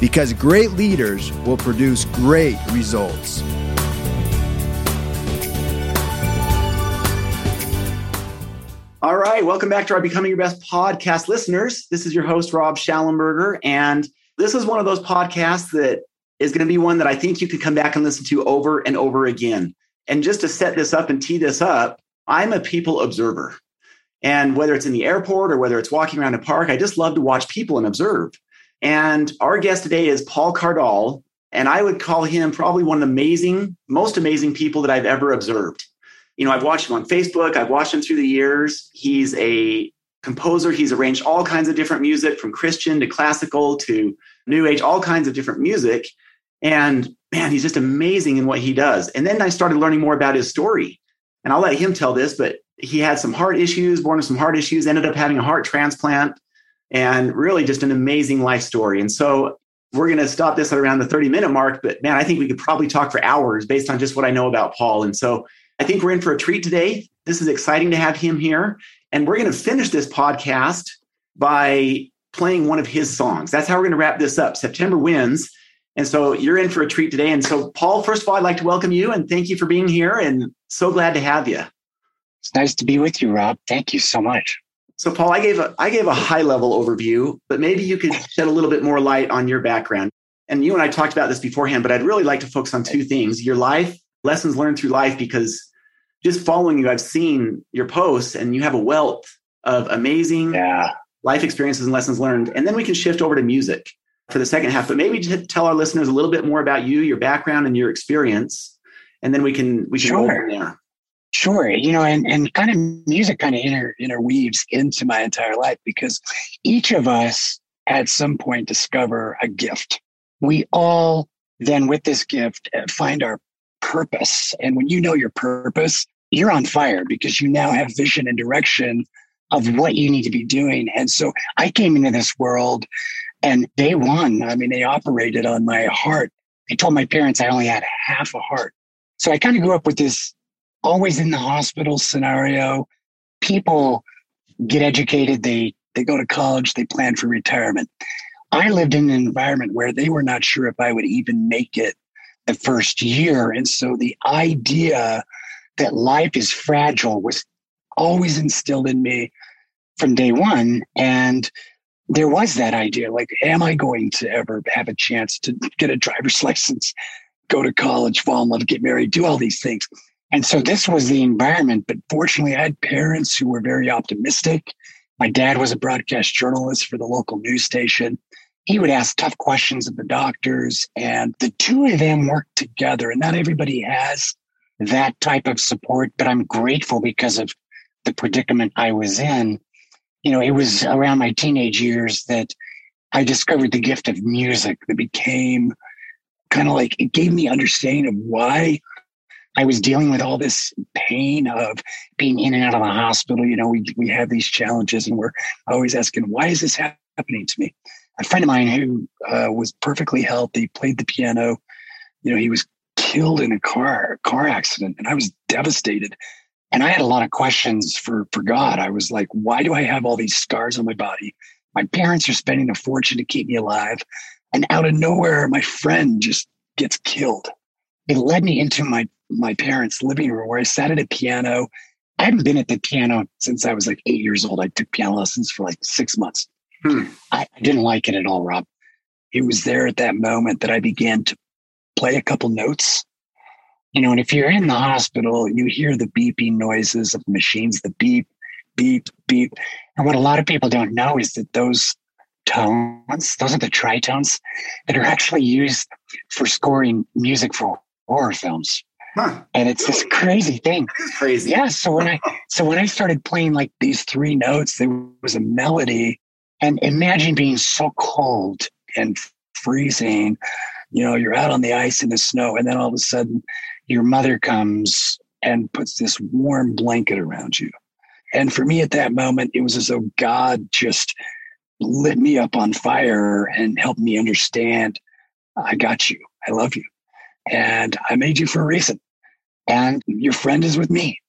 because great leaders will produce great results. All right, welcome back to our Becoming Your Best podcast listeners. This is your host, Rob Shallenberger, and this is one of those podcasts that is going to be one that I think you can come back and listen to over and over again. And just to set this up and tee this up, I'm a people observer. And whether it's in the airport or whether it's walking around a park, I just love to watch people and observe. And our guest today is Paul Cardall. And I would call him probably one of the amazing, most amazing people that I've ever observed. You know, I've watched him on Facebook, I've watched him through the years. He's a composer, he's arranged all kinds of different music from Christian to classical to new age, all kinds of different music. And man, he's just amazing in what he does. And then I started learning more about his story. And I'll let him tell this, but he had some heart issues, born with some heart issues, ended up having a heart transplant and really just an amazing life story. And so we're going to stop this at around the 30 minute mark, but man, I think we could probably talk for hours based on just what I know about Paul. And so I think we're in for a treat today. This is exciting to have him here. And we're going to finish this podcast by playing one of his songs. That's how we're going to wrap this up. September Winds. And so you're in for a treat today. And so, Paul, first of all, I'd like to welcome you and thank you for being here and so glad to have you. It's nice to be with you, Rob. Thank you so much. So, Paul, I gave a I gave a high level overview, but maybe you could shed a little bit more light on your background. And you and I talked about this beforehand, but I'd really like to focus on two things: your life, lessons learned through life, because just following you, I've seen your posts, and you have a wealth of amazing yeah. life experiences and lessons learned. And then we can shift over to music for the second half. But maybe just tell our listeners a little bit more about you, your background, and your experience, and then we can we can sure. go from there. Sure. You know, and, and kind of music kind of inter, interweaves into my entire life because each of us at some point discover a gift. We all then with this gift uh, find our purpose. And when you know your purpose, you're on fire because you now have vision and direction of what you need to be doing. And so I came into this world and day one, I mean, they operated on my heart. They told my parents I only had half a heart. So I kind of grew up with this always in the hospital scenario. People get educated, they they go to college, they plan for retirement. I lived in an environment where they were not sure if I would even make it the first year. And so the idea that life is fragile was always instilled in me from day one. And there was that idea like, am I going to ever have a chance to get a driver's license, go to college, fall in love, get married, do all these things? And so this was the environment. But fortunately, I had parents who were very optimistic. My dad was a broadcast journalist for the local news station. He would ask tough questions of the doctors, and the two of them worked together. And not everybody has that type of support, but I'm grateful because of the predicament I was in. You know, it was around my teenage years that I discovered the gift of music that became kind of like it gave me understanding of why I was dealing with all this pain of being in and out of the hospital. You know, we, we have these challenges and we're always asking, why is this happening to me? A friend of mine who uh, was perfectly healthy, played the piano, you know, he was killed in a car car accident and I was devastated. And I had a lot of questions for, for God. I was like, why do I have all these scars on my body? My parents are spending a fortune to keep me alive. And out of nowhere, my friend just gets killed. It led me into my my parents' living room where I sat at a piano. I hadn't been at the piano since I was like eight years old. I took piano lessons for like six months. Hmm. I, I didn't like it at all, Rob. It was there at that moment that I began to play a couple notes. You know, and if you're in the hospital, you hear the beeping noises of machines, the beep, beep, beep. And what a lot of people don't know is that those tones, those are the tritones that are actually used for scoring music for horror films. Huh. And it's this crazy thing. crazy. Yeah. So when I so when I started playing like these three notes, there was a melody. And imagine being so cold and freezing. You know, you're out on the ice in the snow, and then all of a sudden, your mother comes and puts this warm blanket around you. And for me at that moment, it was as though God just lit me up on fire and helped me understand I got you. I love you. And I made you for a reason. And your friend is with me.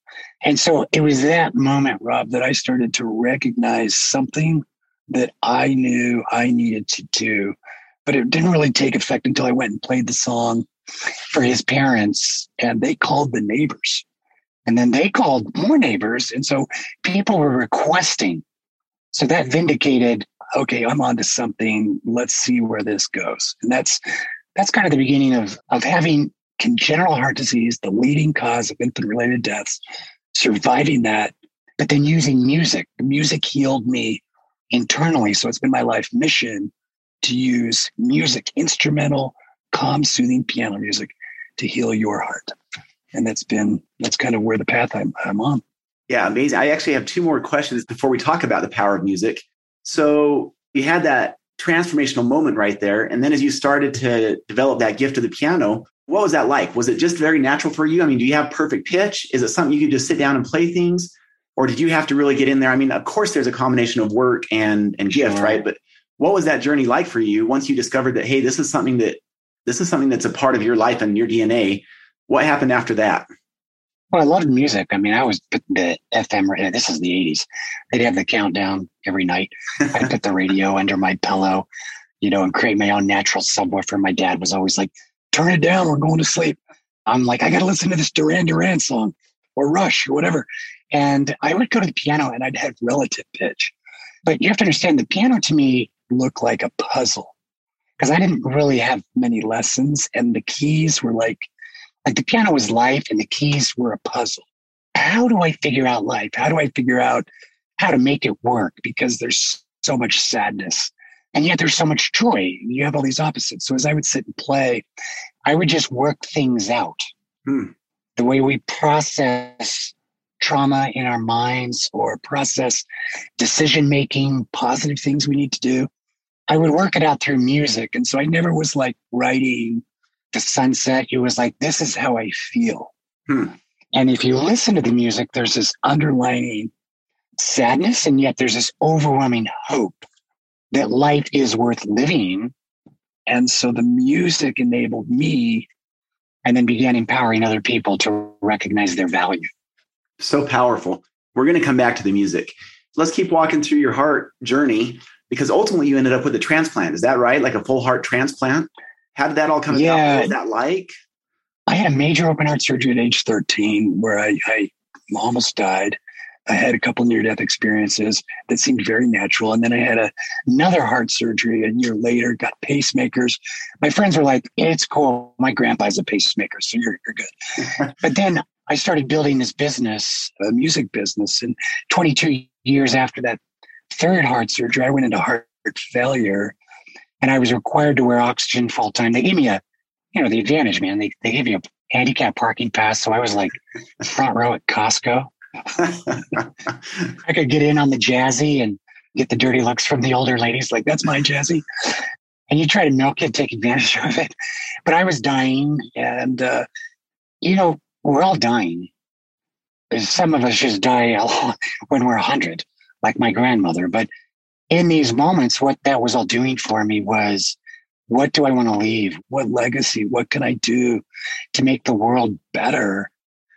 And so it was that moment, Rob, that I started to recognize something that I knew I needed to do. But it didn't really take effect until I went and played the song for his parents and they called the neighbors. And then they called more neighbors. And so people were requesting. So that vindicated, okay, I'm onto something. Let's see where this goes. And that's that's kind of the beginning of of having congenital heart disease, the leading cause of infant related deaths, surviving that, but then using music. Music healed me internally. So it's been my life mission to use music, instrumental, calm, soothing piano music to heal your heart and that's been that's kind of where the path I'm, I'm on. Yeah, amazing. I actually have two more questions before we talk about the power of music. So you had that transformational moment right there, and then as you started to develop that gift of the piano, what was that like? Was it just very natural for you? I mean, do you have perfect pitch? Is it something you could just sit down and play things? Or did you have to really get in there? I mean, of course there's a combination of work and and gift, right? But what was that journey like for you once you discovered that hey, this is something that this is something that's a part of your life and your DNA what happened after that? Well, I loved music. I mean, I was put the FM. Radio, this is the '80s. They'd have the countdown every night. I'd put the radio under my pillow, you know, and create my own natural subwoofer. My dad was always like, "Turn it down. We're going to sleep." I'm like, I got to listen to this Duran Duran song or Rush or whatever. And I would go to the piano and I'd have relative pitch. But you have to understand the piano to me looked like a puzzle because I didn't really have many lessons and the keys were like like the piano was life and the keys were a puzzle. How do I figure out life? How do I figure out how to make it work? Because there's so much sadness and yet there's so much joy. You have all these opposites. So as I would sit and play, I would just work things out. Hmm. The way we process trauma in our minds or process decision making, positive things we need to do. I would work it out through music. And so I never was like writing the sunset. It was like, this is how I feel. Hmm. And if you listen to the music, there's this underlying sadness, and yet there's this overwhelming hope that life is worth living. And so the music enabled me and then began empowering other people to recognize their value. So powerful. We're going to come back to the music. Let's keep walking through your heart journey because ultimately you ended up with a transplant. Is that right? Like a full heart transplant? How did that all come yeah. about? What was that like? I had a major open heart surgery at age 13 where I, I almost died. I had a couple near death experiences that seemed very natural. And then I had a, another heart surgery a year later, got pacemakers. My friends were like, it's cool. My grandpa's a pacemaker, so you're, you're good. but then I started building this business, a music business. And 22 years after that third heart surgery, I went into heart failure and I was required to wear oxygen full time. They gave me a, you know, the advantage, man. They they gave me a handicap parking pass, so I was like front row at Costco. I could get in on the jazzy and get the dirty looks from the older ladies. Like that's my jazzy. And you try to milk it, take advantage of it. But I was dying, and uh, you know, we're all dying. Some of us just die when we're hundred, like my grandmother. But in these moments, what that was all doing for me was what do I want to leave? What legacy? What can I do to make the world better?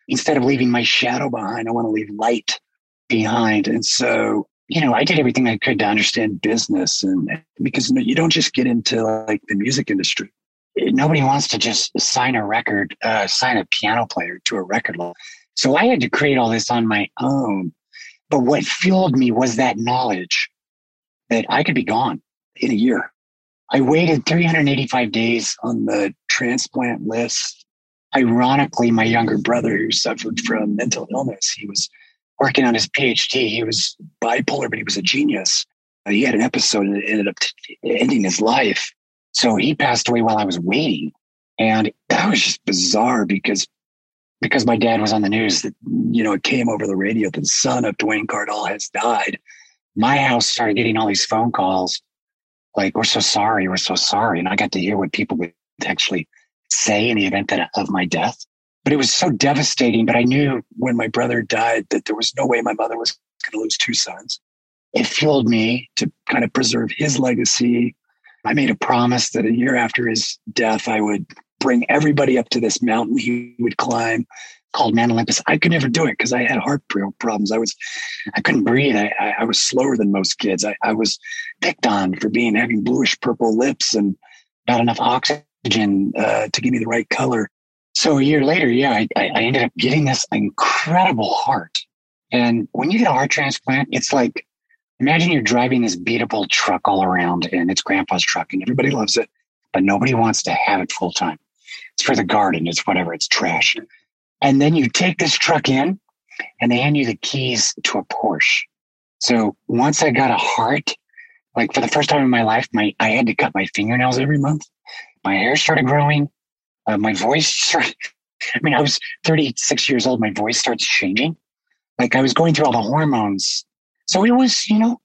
Instead of leaving my shadow behind, I want to leave light behind. And so, you know, I did everything I could to understand business and because you don't just get into like the music industry. Nobody wants to just sign a record, uh, sign a piano player to a record label. So I had to create all this on my own. But what fueled me was that knowledge that I could be gone in a year. I waited 385 days on the transplant list. Ironically, my younger brother, who suffered from mental illness, he was working on his PhD. He was bipolar, but he was a genius. He had an episode and it ended up ending his life. So he passed away while I was waiting. And that was just bizarre because because my dad was on the news that, you know, it came over the radio that the son of Duane Cardall has died my house started getting all these phone calls like, we're so sorry, we're so sorry. And I got to hear what people would actually say in the event that of my death. But it was so devastating. But I knew when my brother died that there was no way my mother was going to lose two sons. It fueled me to kind of preserve his legacy. I made a promise that a year after his death, I would bring everybody up to this mountain he would climb called Mount Olympus. I could never do it because I had heart problems. I was, I couldn't breathe. I, I, was slower than most kids. I, I, was picked on for being having bluish purple lips and not enough oxygen uh, to give me the right color. So a year later, yeah, I, I ended up getting this incredible heart. And when you get a heart transplant, it's like imagine you're driving this beatable truck all around, and it's grandpa's truck, and everybody loves it, but nobody wants to have it full time. It's for the garden. It's whatever. It's trash. And then you take this truck in and they hand you the keys to a Porsche. So once I got a heart, like for the first time in my life, my I had to cut my fingernails every month. My hair started growing. Uh, my voice started. I mean, I was 36 years old. My voice starts changing. Like I was going through all the hormones. So it was, you know,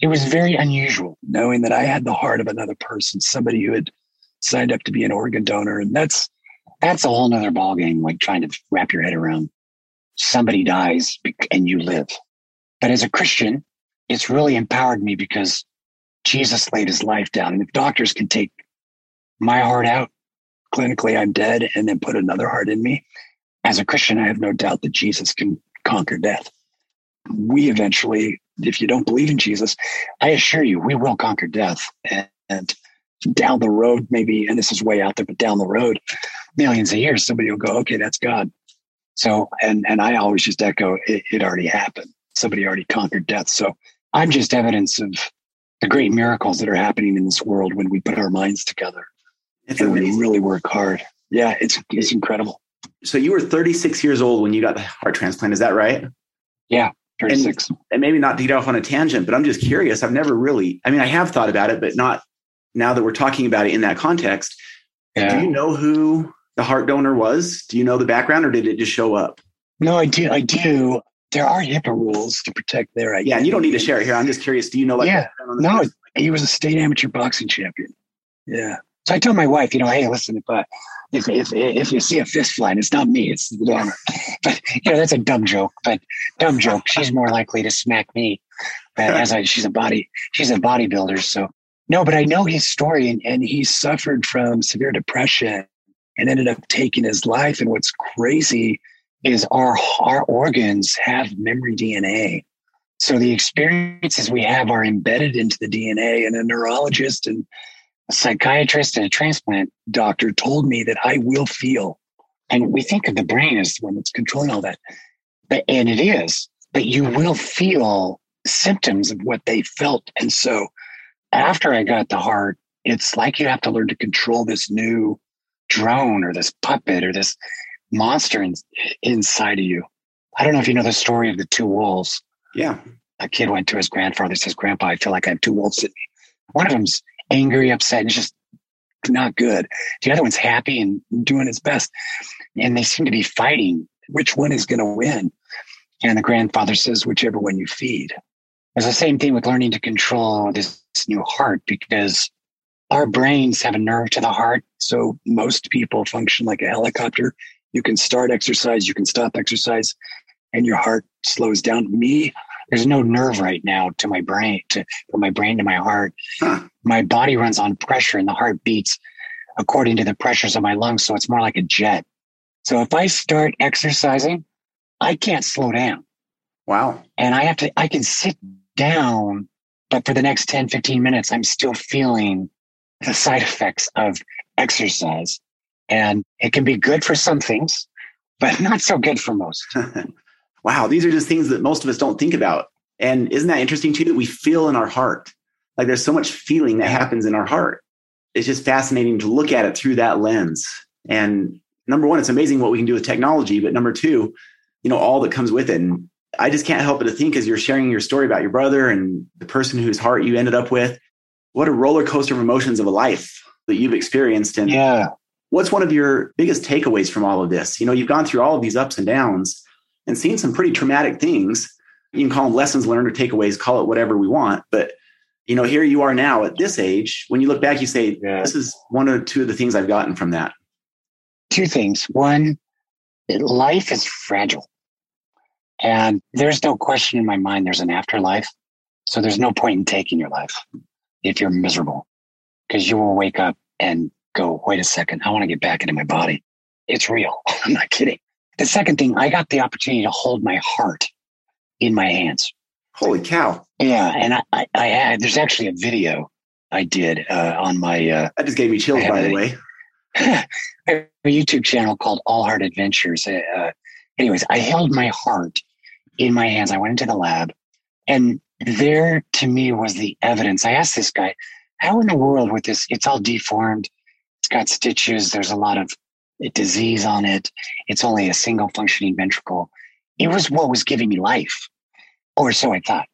it was very unusual knowing that I had the heart of another person, somebody who had signed up to be an organ donor. And that's, that's a whole nother ballgame, like trying to wrap your head around somebody dies and you live. But as a Christian, it's really empowered me because Jesus laid his life down. And if doctors can take my heart out, clinically, I'm dead, and then put another heart in me, as a Christian, I have no doubt that Jesus can conquer death. We eventually, if you don't believe in Jesus, I assure you, we will conquer death. And, and down the road, maybe, and this is way out there, but down the road, millions of years, somebody will go, okay, that's God. So, and, and I always just echo, it, it already happened. Somebody already conquered death. So I'm just evidence of the great miracles that are happening in this world when we put our minds together it's and amazing. we really work hard. Yeah, it's, it's incredible. So you were 36 years old when you got the heart transplant. Is that right? Yeah. 36. And, and maybe not to get off on a tangent, but I'm just curious. I've never really, I mean, I have thought about it, but not now that we're talking about it in that context. Yeah. Do you know who the heart donor was? Do you know the background or did it just show up? No, I do. I do. There are HIPAA rules to protect their identity. Yeah, and you don't need to share it here. I'm just curious. Do you know like Yeah. No, he was a state amateur boxing champion. Yeah. So I told my wife, you know, hey, listen, if uh, if if if you see a fist flying, it's not me, it's the donor. But you know, that's a dumb joke. But dumb joke. She's more likely to smack me, as I she's a body she's a bodybuilder. So no, but I know his story, and, and he suffered from severe depression and ended up taking his life. And what's crazy is our our organs have memory DNA. So the experiences we have are embedded into the DNA. And a neurologist and a psychiatrist and a transplant doctor told me that I will feel. And we think of the brain as the one that's controlling all that. But, and it is, but you will feel symptoms of what they felt. And so after I got the heart, it's like you have to learn to control this new drone or this puppet or this monster in, inside of you. I don't know if you know the story of the two wolves. Yeah. A kid went to his grandfather, says, Grandpa, I feel like I have two wolves in me. One of them's angry, upset, and just not good. The other one's happy and doing his best. And they seem to be fighting which one is going to win. And the grandfather says, whichever one you feed. It's the same thing with learning to control this new heart because our brains have a nerve to the heart. So most people function like a helicopter. You can start exercise, you can stop exercise, and your heart slows down. Me, there's no nerve right now to my brain, to from my brain to my heart. Huh. My body runs on pressure and the heart beats according to the pressures of my lungs. So it's more like a jet. So if I start exercising, I can't slow down. Wow. And I have to, I can sit down, but for the next 10, 15 minutes, I'm still feeling the side effects of exercise. And it can be good for some things, but not so good for most. wow. These are just things that most of us don't think about. And isn't that interesting too that we feel in our heart? Like there's so much feeling that happens in our heart. It's just fascinating to look at it through that lens. And number one, it's amazing what we can do with technology. But number two, you know, all that comes with it. And I just can't help but to think as you're sharing your story about your brother and the person whose heart you ended up with, what a roller coaster of emotions of a life that you've experienced. And yeah. what's one of your biggest takeaways from all of this? You know, you've gone through all of these ups and downs and seen some pretty traumatic things. You can call them lessons learned or takeaways, call it whatever we want. But you know, here you are now at this age. When you look back, you say, yeah. this is one or two of the things I've gotten from that. Two things. One, life is fragile. And there's no question in my mind there's an afterlife. So there's no point in taking your life if you're miserable because you will wake up and go, wait a second, I want to get back into my body. It's real. I'm not kidding. The second thing, I got the opportunity to hold my heart in my hands. Holy cow. Yeah. And I, I, I had, there's actually a video I did uh, on my. Uh, that just gave me chills, by the way. I have a YouTube channel called All Heart Adventures. Uh, uh, anyways, I held my heart in my hands. I went into the lab, and there to me was the evidence. I asked this guy, how in the world with this? It's all deformed. It's got stitches. There's a lot of disease on it. It's only a single functioning ventricle. It was what was giving me life, or so I thought.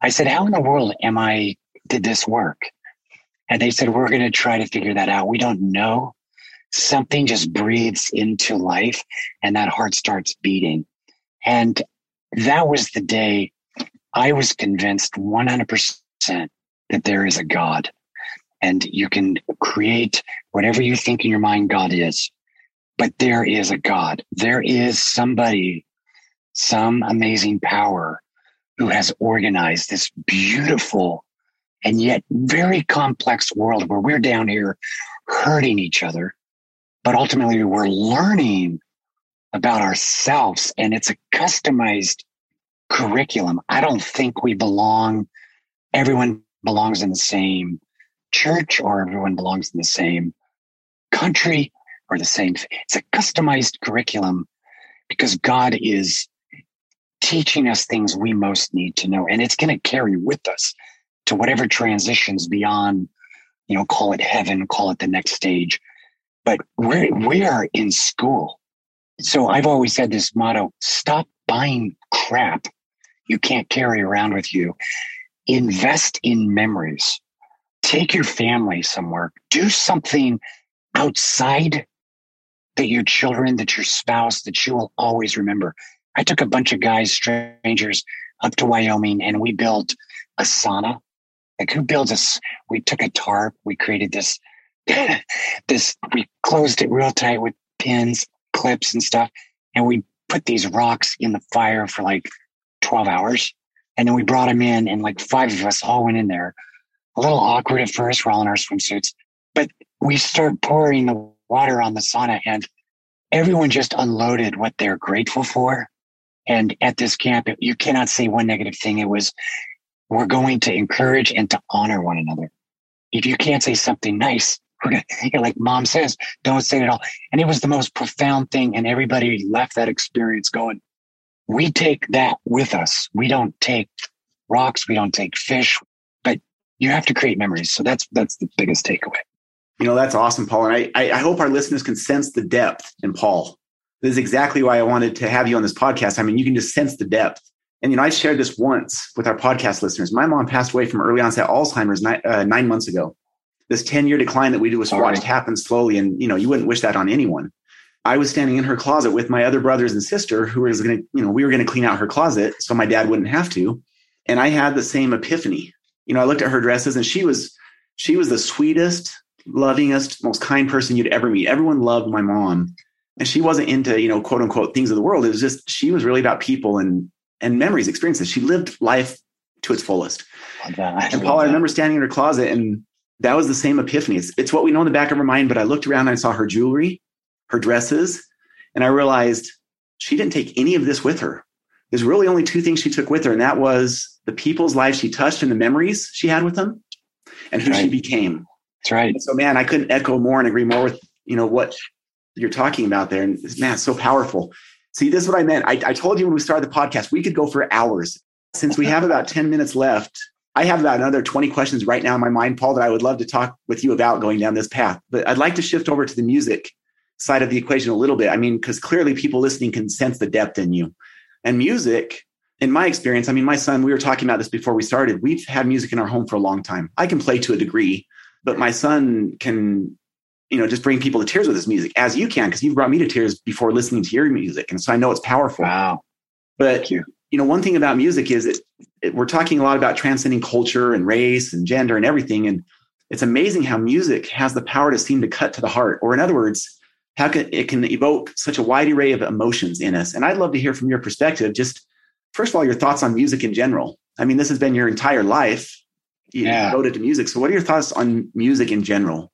I said, how in the world am I, did this work? And they said, we're going to try to figure that out. We don't know. Something just breathes into life and that heart starts beating. And that was the day I was convinced 100% that there is a God and you can create whatever you think in your mind God is. But there is a God. There is somebody, some amazing power who has organized this beautiful and yet very complex world where we're down here hurting each other. But ultimately, we're learning about ourselves and it's a customized curriculum. I don't think we belong, everyone belongs in the same church or everyone belongs in the same country or the same. It's a customized curriculum because God is teaching us things we most need to know. And it's going to carry with us to whatever transitions beyond, you know, call it heaven, call it the next stage. But we're, we are in school. So I've always said this motto, stop buying crap you can't carry around with you. Invest in memories. Take your family somewhere. Do something outside that your children, that your spouse, that you will always remember. I took a bunch of guys, strangers, up to Wyoming and we built a sauna. Like who builds us? We took a tarp. We created this, this, we closed it real tight with pins, clips and stuff. And we put these rocks in the fire for like 12 hours. And then we brought him in, and like five of us all went in there. A little awkward at first, we're all in our swimsuits, but we start pouring the water on the sauna, and everyone just unloaded what they're grateful for. And at this camp, you cannot say one negative thing. It was, we're going to encourage and to honor one another. If you can't say something nice, we're gonna, like mom says, don't say it at all. And it was the most profound thing. And everybody left that experience going, we take that with us. We don't take rocks, we don't take fish, but you have to create memories. So that's that's the biggest takeaway. You know, that's awesome, Paul. And I, I hope our listeners can sense the depth in Paul. This is exactly why I wanted to have you on this podcast. I mean, you can just sense the depth. And, you know, I shared this once with our podcast listeners. My mom passed away from early onset Alzheimer's nine, uh, nine months ago. This 10 year decline that we do was watched happen slowly. And, you know, you wouldn't wish that on anyone. I was standing in her closet with my other brothers and sister who was going to, you know, we were going to clean out her closet so my dad wouldn't have to. And I had the same epiphany. You know, I looked at her dresses and she was, she was the sweetest, lovingest, most kind person you'd ever meet. Everyone loved my mom. And she wasn't into, you know, quote unquote things of the world. It was just, she was really about people and, and memories, experiences. She lived life to its fullest. and Paul, I remember standing in her closet and that was the same epiphany. It's, it's what we know in the back of her mind, but I looked around and I saw her jewelry her dresses. And I realized she didn't take any of this with her. There's really only two things she took with her, and that was the people's lives she touched and the memories she had with them and who right. she became. That's right. And so, man, I couldn't echo more and agree more with, you know, what you're talking about there. And man, so powerful. See, this is what I meant. I, I told you when we started the podcast, we could go for hours. Since we have about 10 minutes left, I have about another 20 questions right now in my mind, Paul, that I would love to talk with you about going down this path. But I'd like to shift over to the music side of the equation a little bit. I mean, because clearly people listening can sense the depth in you. And music, in my experience, I mean, my son, we were talking about this before we started. We've had music in our home for a long time. I can play to a degree, but my son can, you know, just bring people to tears with his music as you can, because you've brought me to tears before listening to your music. And so I know it's powerful. Wow. But you know, one thing about music is it, it, we're talking a lot about transcending culture and race and gender and everything. And it's amazing how music has the power to seem to cut to the heart, or in other words, how can, it can evoke such a wide array of emotions in us. And I'd love to hear from your perspective, just first of all, your thoughts on music in general. I mean, this has been your entire life you yeah. devoted to music. So, what are your thoughts on music in general?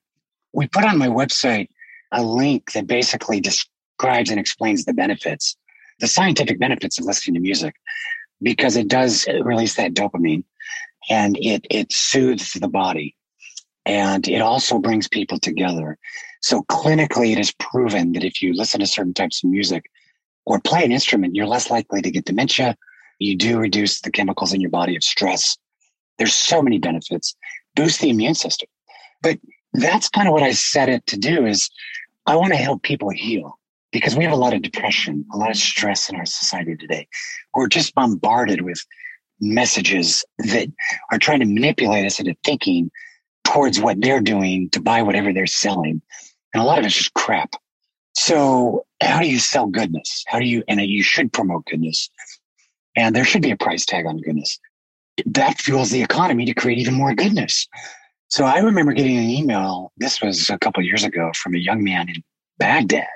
We put on my website a link that basically describes and explains the benefits, the scientific benefits of listening to music, because it does release that dopamine and it it soothes the body and it also brings people together. So clinically, it is proven that if you listen to certain types of music or play an instrument, you're less likely to get dementia. You do reduce the chemicals in your body of stress. There's so many benefits. Boost the immune system. But that's kind of what I set it to do is I want to help people heal because we have a lot of depression, a lot of stress in our society today. We're just bombarded with messages that are trying to manipulate us into thinking towards what they're doing to buy whatever they're selling. And a lot of it's just crap. So how do you sell goodness? How do you, and you should promote goodness. And there should be a price tag on goodness. That fuels the economy to create even more goodness. So I remember getting an email. This was a couple years ago from a young man in Baghdad.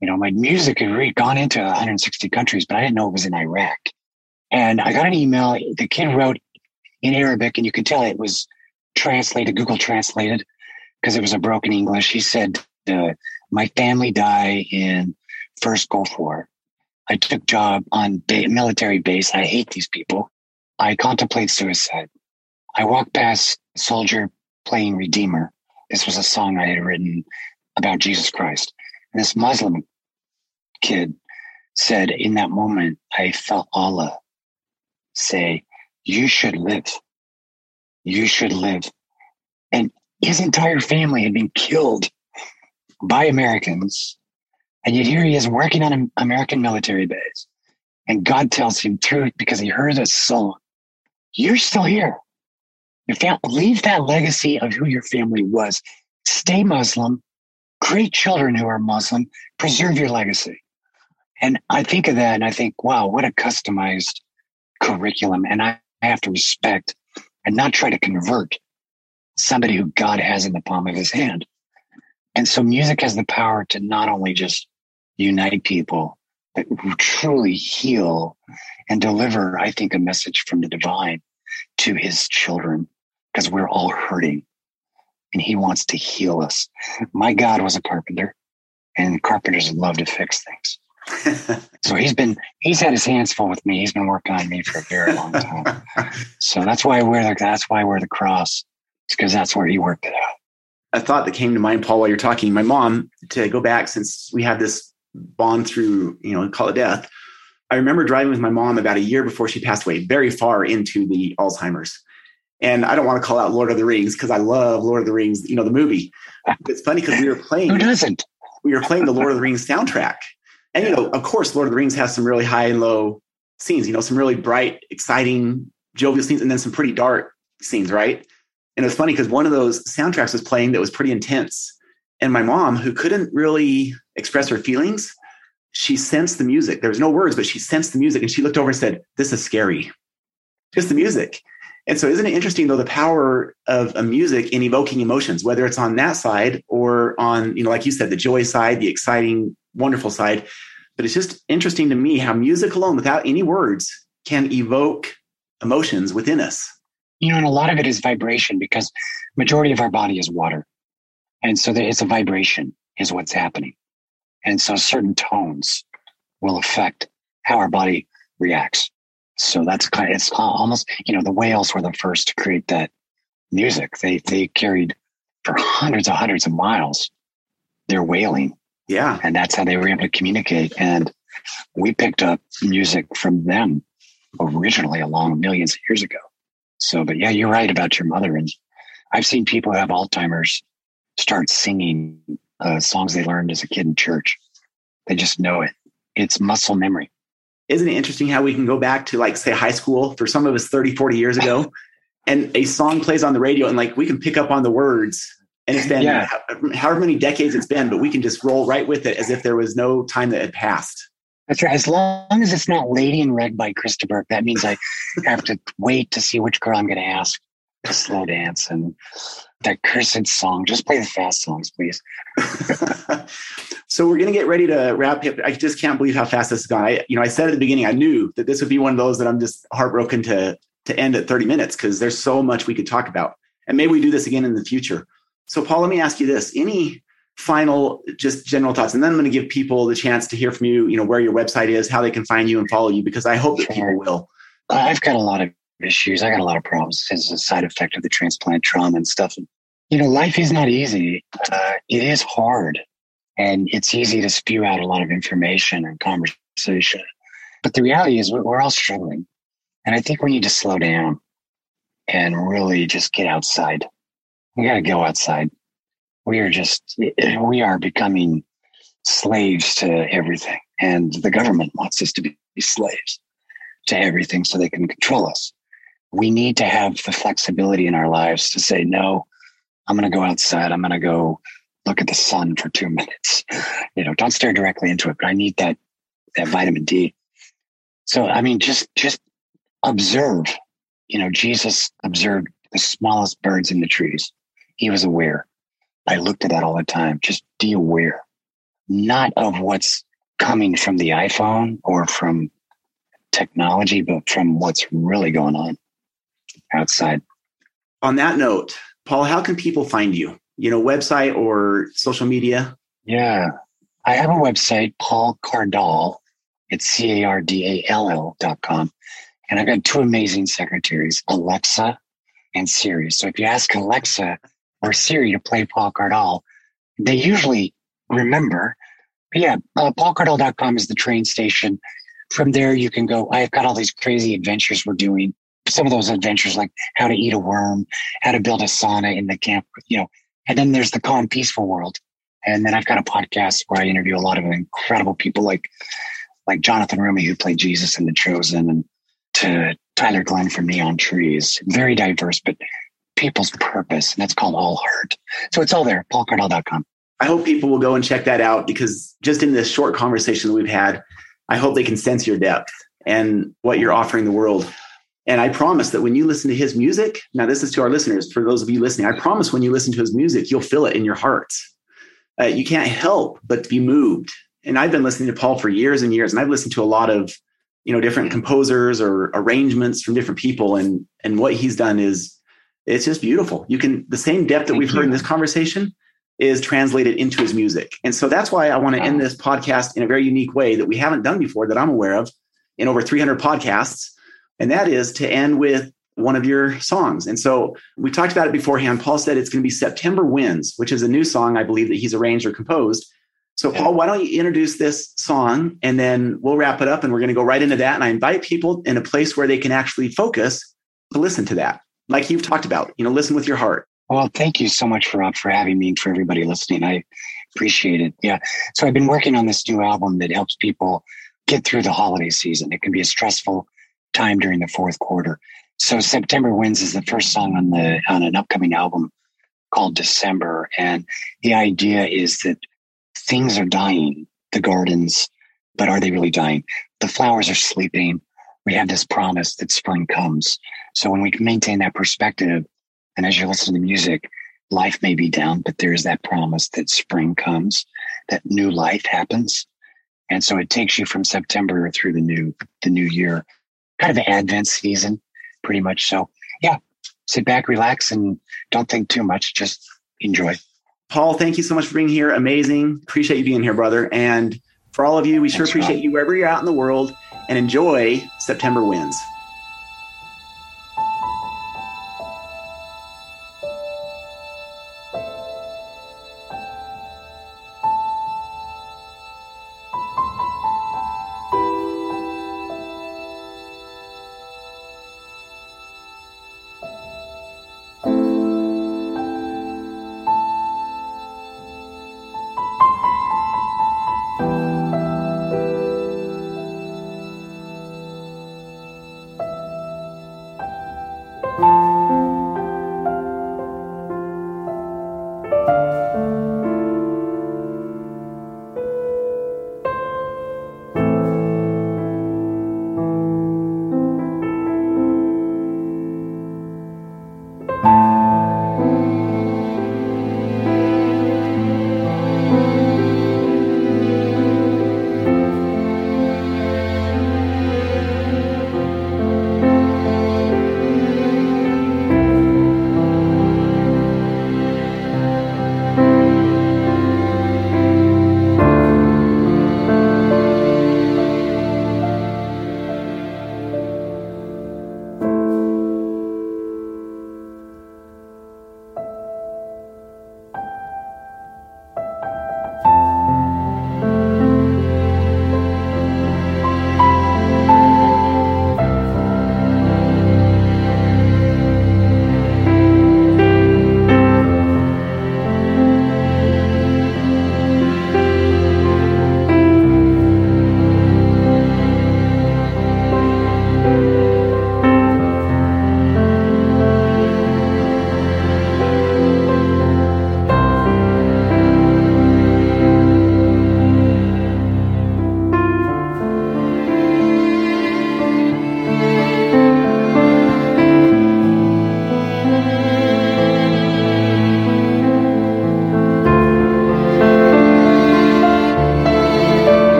You know, my music had really gone into 160 countries, but I didn't know it was in Iraq. And I got an email. The kid wrote in Arabic, and you could tell it was translated, Google translated, because it was a broken English. He said, uh, "My family died in first Gulf War. I took job on ba- military base. I hate these people. I contemplate suicide. I walked past a soldier playing Redeemer. This was a song I had written about Jesus Christ. And this Muslim kid said, in that moment, I felt Allah say, You should live. You should live. And his entire family had been killed by Americans. And yet here he is working on an American military base. And God tells him it because he heard a song, You're still here. Your family, leave that legacy of who your family was. Stay Muslim, create children who are Muslim, preserve your legacy. And I think of that and I think, wow, what a customized curriculum. And I have to respect and not try to convert somebody who God has in the palm of his hand. And so music has the power to not only just unite people, but truly heal and deliver, I think, a message from the divine to his children because we're all hurting and he wants to heal us. My God was a carpenter and carpenters love to fix things. so he's been he's had his hands full with me. He's been working on me for a very long time. so that's why I wear the that's why I wear the cross. It's because that's where he worked it out. A thought that came to mind, Paul, while you're talking, my mom, to go back since we had this bond through, you know, call it death. I remember driving with my mom about a year before she passed away, very far into the Alzheimer's. And I don't want to call out Lord of the Rings because I love Lord of the Rings, you know, the movie. It's funny because we were playing. Who doesn't? We were playing the Lord of the Rings soundtrack. And, you know, of course, Lord of the Rings has some really high and low scenes, you know, some really bright, exciting, jovial scenes, and then some pretty dark scenes, right? And it was funny because one of those soundtracks was playing that was pretty intense. And my mom, who couldn't really express her feelings, she sensed the music. There was no words, but she sensed the music and she looked over and said, This is scary. Just the music. And so, isn't it interesting though the power of a music in evoking emotions, whether it's on that side or on, you know, like you said, the joy side, the exciting, wonderful side. But it's just interesting to me how music alone, without any words, can evoke emotions within us. You know, and a lot of it is vibration because majority of our body is water, and so it's a vibration is what's happening, and so certain tones will affect how our body reacts. So that's kind of, it's almost, you know, the whales were the first to create that music. They, they carried for hundreds of hundreds of miles their wailing. Yeah. And that's how they were able to communicate. And we picked up music from them originally along millions of years ago. So, but yeah, you're right about your mother. And I've seen people who have Alzheimer's start singing uh, songs they learned as a kid in church. They just know it. It's muscle memory isn't it interesting how we can go back to like say high school for some of us 30 40 years ago and a song plays on the radio and like we can pick up on the words and it's been yeah. however many decades it's been but we can just roll right with it as if there was no time that had passed That's right. As long as it's not Lady in Red by Chris de Burgh, that means I have to wait to see which girl I'm going to ask to slow dance and that cursed song. Just play the fast songs, please. so we're going to get ready to wrap up. I just can't believe how fast this has gone. I, you know, I said at the beginning, I knew that this would be one of those that I'm just heartbroken to to end at 30 minutes because there's so much we could talk about, and maybe we do this again in the future. So, Paul, let me ask you this: any final, just general thoughts, and then I'm going to give people the chance to hear from you. You know, where your website is, how they can find you and follow you, because I hope that people will. I've got a lot of issues. I got a lot of problems as a side effect of the transplant trauma and stuff. You know, life is not easy. Uh, it is hard. And it's easy to spew out a lot of information and conversation. But the reality is, we're all struggling. And I think we need to slow down and really just get outside. We got to go outside. We are just, we are becoming slaves to everything. And the government wants us to be slaves to everything so they can control us we need to have the flexibility in our lives to say, no, I'm going to go outside. I'm going to go look at the sun for two minutes. You know, don't stare directly into it, but I need that, that vitamin D. So, I mean, just, just observe, you know, Jesus observed the smallest birds in the trees. He was aware. I looked at that all the time. Just be aware, not of what's coming from the iPhone or from technology, but from what's really going on outside. On that note, Paul, how can people find you? You know, website or social media? Yeah. I have a website, Paul Cardall. It's C A R D A L L dot com. And I've got two amazing secretaries, Alexa and Siri. So if you ask Alexa or Siri to play Paul Cardall, they usually remember. But yeah, uh, paulcardall.com is the train station. From there, you can go. I've got all these crazy adventures we're doing some of those adventures like how to eat a worm, how to build a sauna in the camp, you know, and then there's the calm, peaceful world. And then I've got a podcast where I interview a lot of incredible people like, like Jonathan Roumie, who played Jesus in The Chosen and to Tyler Glenn from Neon Trees. Very diverse, but people's purpose. And that's called All Heart. So it's all there, paulcardall.com. I hope people will go and check that out because just in this short conversation that we've had, I hope they can sense your depth and what you're offering the world. And I promise that when you listen to his music, now this is to our listeners, for those of you listening, I promise when you listen to his music, you'll feel it in your heart. Uh, you can't help but be moved. And I've been listening to Paul for years and years, and I've listened to a lot of, you know, different composers or arrangements from different people, and and what he's done is, it's just beautiful. You can the same depth that we've heard in this conversation is translated into his music, and so that's why I want to end this podcast in a very unique way that we haven't done before, that I'm aware of, in over 300 podcasts and that is to end with one of your songs. And so we talked about it beforehand. Paul said it's going to be September Winds, which is a new song I believe that he's arranged or composed. So, Paul, why don't you introduce this song and then we'll wrap it up and we're going to go right into that. And I invite people in a place where they can actually focus to listen to that, like you've talked about, you know, listen with your heart. Well, thank you so much for, uh, for having me and for everybody listening. I appreciate it. Yeah. So I've been working on this new album that helps people get through the holiday season. It can be a stressful time during the fourth quarter. So September Winds is the first song on the on an upcoming album called December. And the idea is that things are dying, the gardens, but are they really dying? The flowers are sleeping. We have this promise that spring comes. So when we can maintain that perspective, and as you listen to music, life may be down, but there's that promise that spring comes, that new life happens. And so it takes you from September through the new the new year kind of an Advent season, pretty much. So, yeah, sit back, relax, and don't think too much. Just enjoy. Paul, thank you so much for being here. Amazing. Appreciate you being here, brother. And for all of you, we sure appreciate right. you wherever you're out in the world and enjoy September Winds.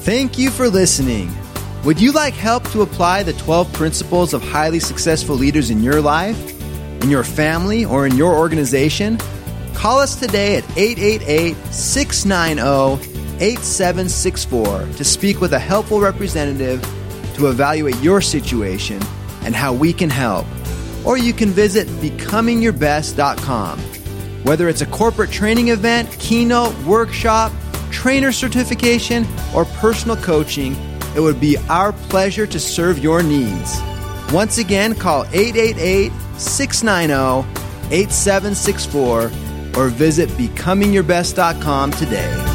Thank you for listening. Would you like help to apply the 12 principles of highly successful leaders in your life, in your family, or in your organization? Call us today at 888 690 8764 to speak with a helpful representative to evaluate your situation and how we can help. Or you can visit becomingyourbest.com. Whether it's a corporate training event, keynote, workshop, trainer certification, or personal coaching, it would be our pleasure to serve your needs. Once again, call 888 690 8764 or visit becomingyourbest.com today.